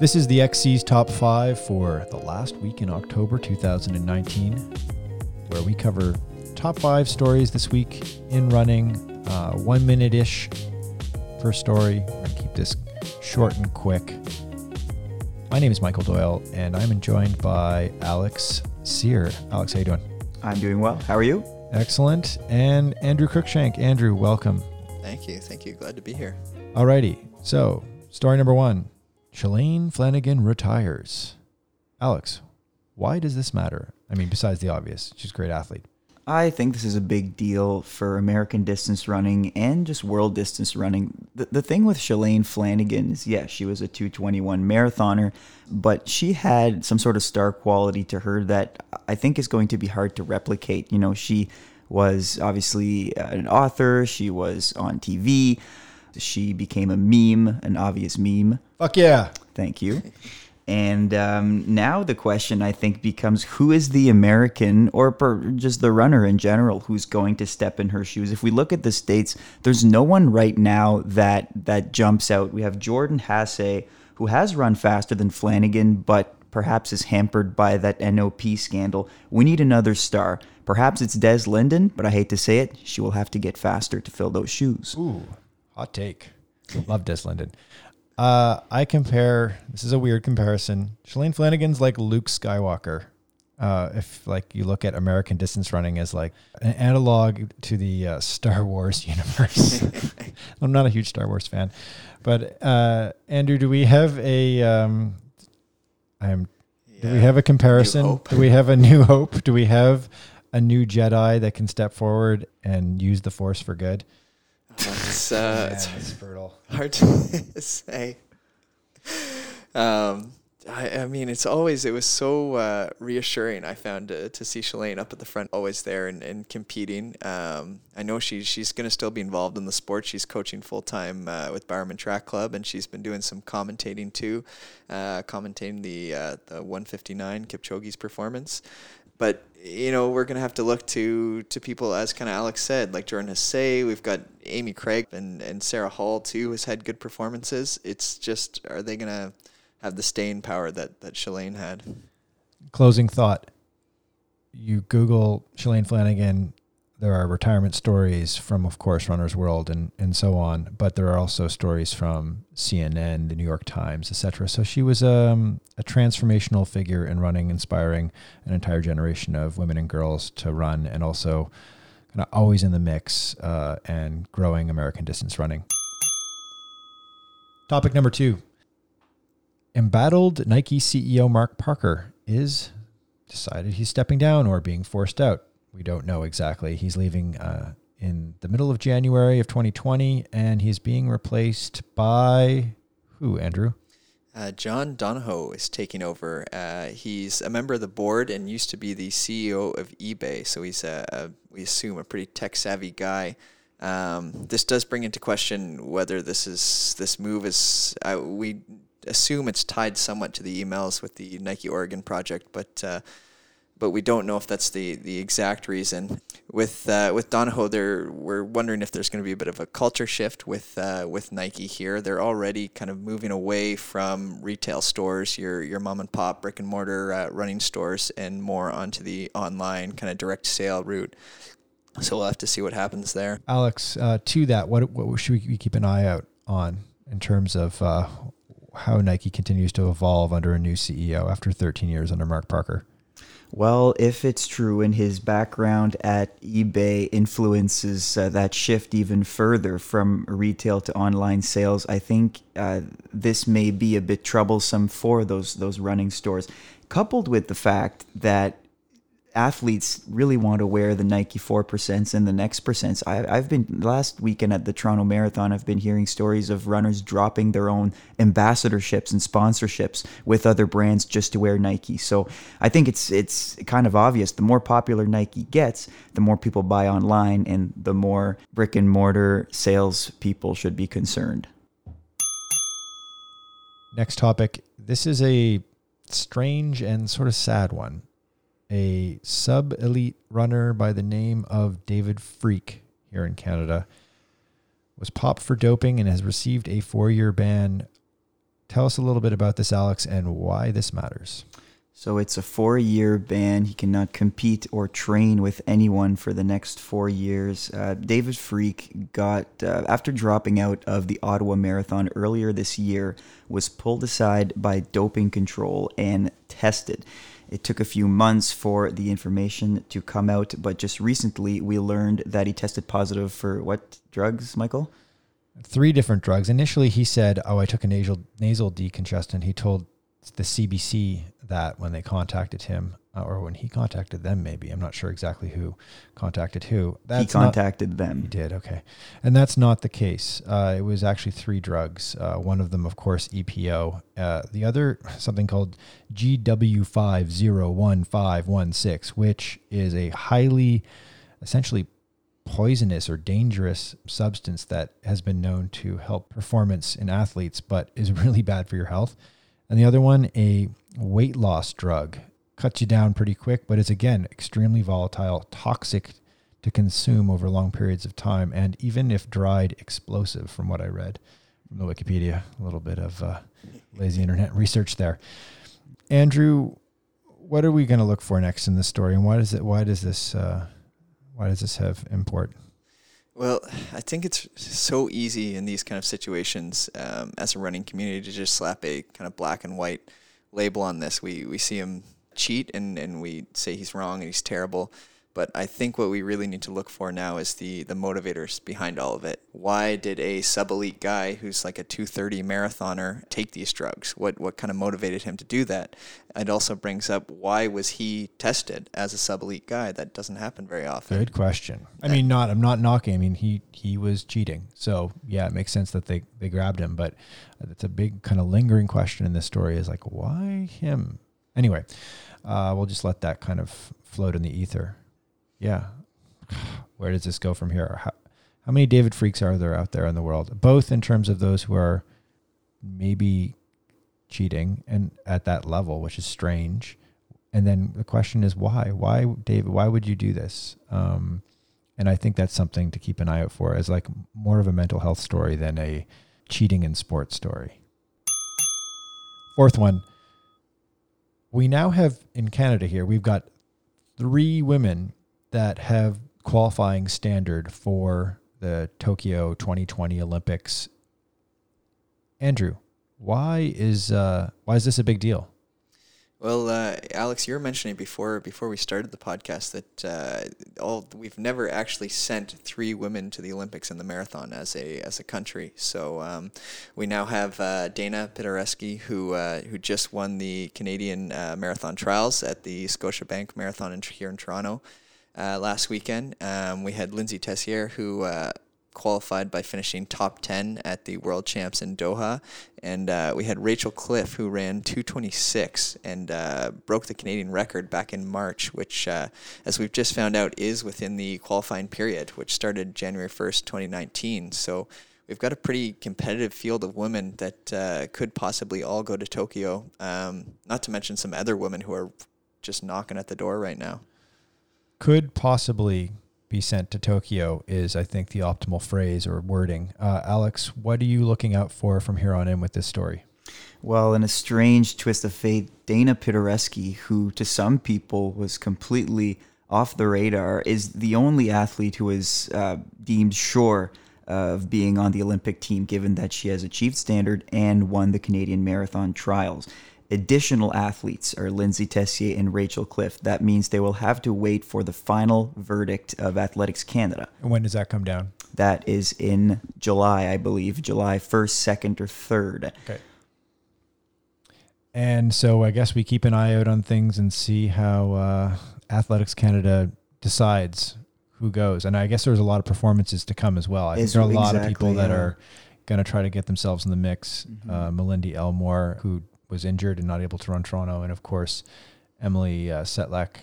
This is the XC's top five for the last week in October 2019, where we cover top five stories this week in running, uh, one minute ish per story. We're going to keep this short and quick. My name is Michael Doyle, and I'm joined by Alex Sear. Alex, how you doing? I'm doing well. How are you? Excellent. And Andrew Cruikshank. Andrew, welcome. Thank you. Thank you. Glad to be here. Alrighty. So, story number one Shalane Flanagan retires. Alex, why does this matter? I mean, besides the obvious, she's a great athlete. I think this is a big deal for American distance running and just world distance running. The, the thing with Shalane Flanagan is, yes, she was a 221 marathoner, but she had some sort of star quality to her that I think is going to be hard to replicate. You know, she was obviously an author, she was on TV, she became a meme, an obvious meme. Fuck yeah. Thank you. And um, now the question I think becomes who is the American or per, just the runner in general who's going to step in her shoes? If we look at the states, there's no one right now that that jumps out. We have Jordan Hasay who has run faster than Flanagan, but perhaps is hampered by that NOP scandal. We need another star. Perhaps it's Des Linden, but I hate to say it, she will have to get faster to fill those shoes. Ooh, hot take. Love Des Linden. Uh, I compare. This is a weird comparison. Shalane Flanagan's like Luke Skywalker. Uh, if like you look at American distance running as like an analog to the uh, Star Wars universe. I'm not a huge Star Wars fan, but uh, Andrew, do we have a? Um, I'm. Do we have a comparison? Do we have a new hope? Do we have a new Jedi that can step forward and use the Force for good? It's, uh, it's it's brutal. hard to say. Um, I, I mean, it's always it was so uh, reassuring. I found to, to see Shalane up at the front, always there and, and competing. Um, I know she's she's going to still be involved in the sport. She's coaching full time uh, with Bowerman Track Club, and she's been doing some commentating too, uh, commentating the uh, the 159 Kipchoge's performance. But you know, we're gonna have to look to to people as kind of Alex said, like Jordan Hasay. We've got Amy Cragg and and Sarah Hall too, has had good performances. It's just, are they gonna have the staying power that that Shalane had? closing thought. You Google Shalane Flanagan, there are retirement stories from, of course, Runner's World and, and so on, but there are also stories from CNN, the New York Times, etc. So she was um, a transformational figure in running, inspiring an entire generation of women and girls to run, and also kind of always in the mix uh, and growing American distance running. Topic number two embattled Nike CEO Mark Parker is decided he's stepping down or being forced out. We don't know exactly. He's leaving uh, in the middle of January of 2020, and he's being replaced by who? Andrew. Uh, John Donahoe is taking over. Uh, he's a member of the board and used to be the CEO of eBay. So he's a, a we assume a pretty tech savvy guy. Um, this does bring into question whether this is this move is. Uh, we assume it's tied somewhat to the emails with the Nike Oregon project, but uh, but we don't know if that's the, the exact reason. With uh, with Donahoe, there we're wondering if there's going to be a bit of a culture shift with uh, with Nike here. They're already kind of moving away from retail stores, your your mom and pop brick and mortar uh, running stores, and more onto the online kind of direct sale route. So we'll have to see what happens there. Alex, uh, to that, what, what should we keep an eye out on in terms of uh, how Nike continues to evolve under a new CEO after 13 years under Mark Parker? Well, if it's true and his background at eBay influences uh, that shift even further from retail to online sales, I think uh, this may be a bit troublesome for those those running stores. Coupled with the fact that athletes really want to wear the Nike 4% and the next percents. I, I've been last weekend at the Toronto Marathon, I've been hearing stories of runners dropping their own ambassadorships and sponsorships with other brands just to wear Nike. So I think it's it's kind of obvious. The more popular Nike gets, the more people buy online and the more brick and mortar sales people should be concerned. Next topic. This is a strange and sort of sad one. A sub elite runner by the name of David Freake here in Canada was popped for doping and has received a four year ban tell us a little bit about this, Alex, and why this matters. So it's a four year ban. He cannot compete or train with anyone for the next four years. Uh, David Freake got, uh, after dropping out of the Ottawa Marathon earlier this year, was pulled aside by doping control and tested. It took a few months for the information to come out, but just recently we learned that he tested positive for what drugs, Michael? Three different drugs. Initially, he said, "Oh, I took a nasal nasal decongestant." He told the CBC that when they contacted him, uh, or when he contacted them, maybe I'm not sure exactly who contacted who. That's he contacted not, them. He did, okay, and that's not the case. Uh, it was actually three drugs. Uh, one of them, of course, EPO. Uh, the other, something called GW501516, which is a highly, essentially poisonous or dangerous substance that has been known to help performance in athletes, but is really bad for your health. And the other one, a weight loss drug, cuts you down pretty quick, but is again extremely volatile, toxic to consume over long periods of time, and even if dried, explosive, from what I read from the Wikipedia. A little bit of uh, lazy internet research there. Andrew, what are we going to look for next in this story, and why does it? Why does this? Uh, why does this have import? Well, I think it's so easy in these kind of situations um, as a running community to just slap a kind of black and white label on this. We we see him cheat and, and we say he's wrong and he's terrible. But I think what we really need to look for now is the the motivators behind all of it. Why did a sub elite guy who's like a 230 marathoner take these drugs? What what kind of motivated him to do that? It also brings up why was he tested as a sub elite guy? That doesn't happen very often. Good question. I mean, not I'm not knocking. I mean, he he was cheating, so yeah, it makes sense that they they grabbed him. But it's a big kind of lingering question in this story. Is like why him? Anyway, uh, we'll just let that kind of float in the ether yeah, where does this go from here? How, how many David Freakes are there out there in the world? Both in terms of those who are maybe cheating and at that level, which is strange. And then the question is why? Why, David? Why would you do this? Um, and I think that's something to keep an eye out for as like more of a mental health story than a cheating in sports story. Fourth one. We now have in Canada here, we've got three women that have qualifying standard for the Tokyo 2020 Olympics. Andrew, why is uh, why is this a big deal? Well, uh, Alex, you were mentioning before before we started the podcast that uh, all we've never actually sent three women to the Olympics in the marathon as a as a country. So um, we now have uh, Dayna Pidhoresky, who uh, who just won the Canadian uh, marathon trials at the Scotiabank Marathon in, here in Toronto uh, last weekend. Um, we had Lyndsay Tessier, who uh, qualified by finishing top 10 at the World Champs in Doha. And uh, we had Rachel Cliff, who ran 226 and uh, broke the Canadian record back in March, which, uh, as we've just found out, is within the qualifying period, which started January 1st, 2019. So we've got a pretty competitive field of women that uh, could possibly all go to Tokyo, um, not to mention some other women who are just knocking at the door right now could possibly be sent to Tokyo is, I think, the optimal phrase or wording. Uh, Alex, what are you looking out for from here on in with this story? Well, in a strange twist of fate, Dayna Pidhoresky, who to some people was completely off the radar, is the only athlete who is uh, deemed sure of being on the Olympic team, given that she has achieved standard and won the Canadian Marathon trials additional athletes are Lyndsay Tessier and Rachel Cliff. That means they will have to wait for the final verdict of Athletics Canada. And when does that come down? That is in July, I believe, July 1st, 2nd, or 3rd. Okay. And so I guess we keep an eye out on things and see how uh, Athletics Canada decides who goes. And I guess there's a lot of performances to come as well. I think there are a lot exactly, of people that are going to try to get themselves in the mix. Mm-hmm. Uh, Malindi Elmore, who was injured and not able to run Toronto, and of course Emily uh, Setlack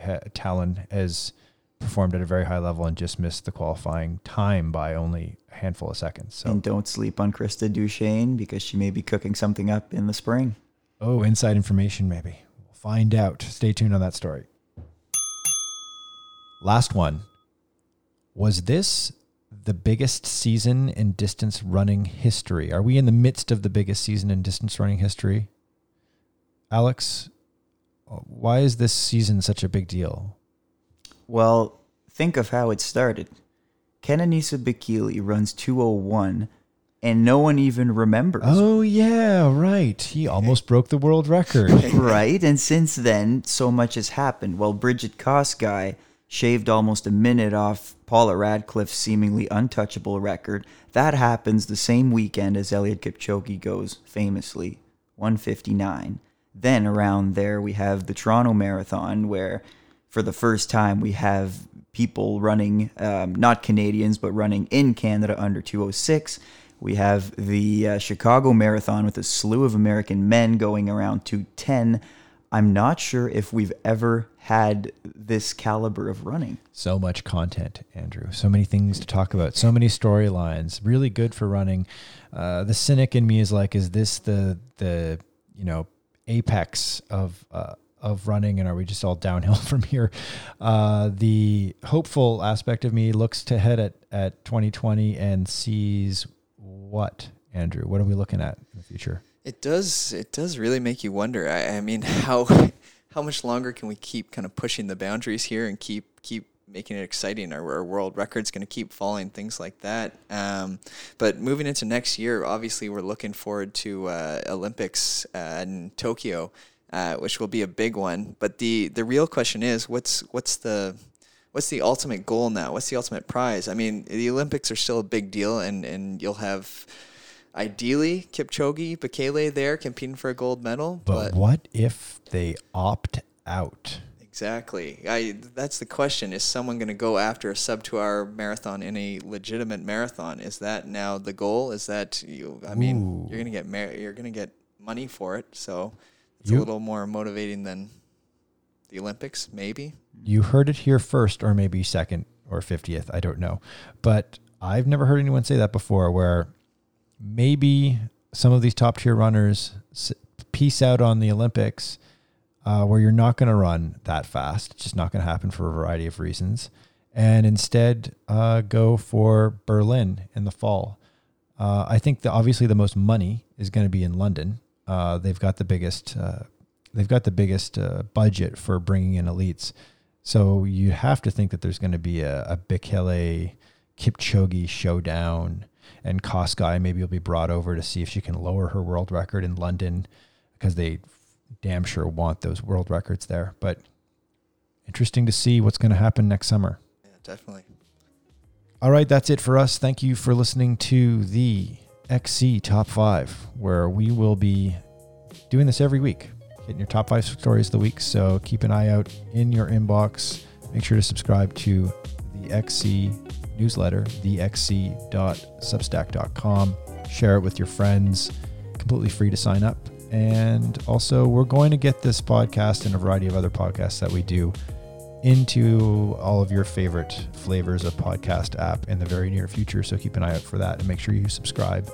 ha- Talon has performed at a very high level and just missed the qualifying time by only a handful of seconds. So. And don't sleep on Krista DuChene because she may be cooking something up in the spring. Oh, inside information, maybe. We'll find out. Stay tuned on that story. Last one. Was this the biggest season in distance running history. Are we in the midst of the biggest season in distance running history? Alex, why is this season such a big deal? Well, think of how it started. Kenenisa Bekele runs 201 and no one even remembers. Oh yeah, right. He almost broke the world record. right, and since then so much has happened. Well, Brigid Kosgei shaved almost a minute off Paula Radcliffe's seemingly untouchable record. That happens the same weekend as Eliud Kipchoge goes famously 159. Then around there we have the Toronto Marathon where for the first time we have people running um, not Canadians but running in Canada under 206 we have the uh, Chicago Marathon with a slew of American men going around 210. I'm not sure if we've ever had this caliber of running. So much content, Andrew. So many things to talk about. So many storylines. Really good for running. Uh, the cynic in me is like, is this the the you know apex of uh, of running, and are we just all downhill from here? Uh, the hopeful aspect of me looks to head at at 2020 and sees what, Andrew? What are we looking at in the future? It does. It does really make you wonder. I, I mean, how how much longer can we keep kind of pushing the boundaries here and keep keep making it exciting? Our, our world record's going to keep falling, things like that. Um, but moving into next year, obviously, we're looking forward to uh, Olympics uh, in Tokyo, uh, which will be a big one. But the the real question is, what's what's the what's the ultimate goal now? What's the ultimate prize? I mean, the Olympics are still a big deal, and and you'll have ideally Kipchoge, Bekele there competing for a gold medal. But, but what if they opt out? Exactly. I that's the question. Is someone going to go after a sub two hour marathon in a legitimate marathon? Is that now the goal? Is that you? I mean, Ooh. you're going to get mar- you're going to get money for it, so it's you, a little more motivating than the Olympics, maybe. You heard it here first, or maybe second or 50th. I don't know. But I've never heard anyone say that before, where maybe some of these top tier runners piece out on the Olympics uh, where you're not going to run that fast. It's just not going to happen for a variety of reasons. And instead, uh, go for Berlin in the fall. Uh, I think that obviously the most money is going to be in London. Uh, they've got the biggest uh, they've got the biggest uh, budget for bringing in elites. So you have to think that there's going to be a, a Bekele Kipchoge showdown, and Kosgei maybe will be brought over to see if she can lower her world record in London because they damn sure want those world records there. But interesting to see what's going to happen next summer. Yeah, definitely. All right, that's it for us. Thank you for listening to the XC Top 5, where we will be doing this every week getting your top five stories of the week. So keep an eye out in your inbox. Make sure to subscribe to the XC newsletter, thexc.substack.com. Share it with your friends. Completely free to sign up. And also, we're going to get this podcast and a variety of other podcasts that we do into all of your favorite flavors of podcast app in the very near future. So keep an eye out for that and make sure you subscribe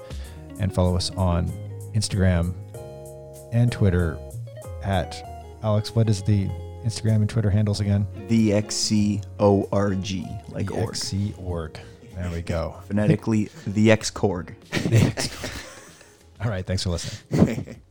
and follow us on Instagram and Twitter at Alex. What is the Instagram and Twitter handles again? The XCORG, like the org. XC org. There we go. Phonetically, the X Korg. All right. Thanks for listening.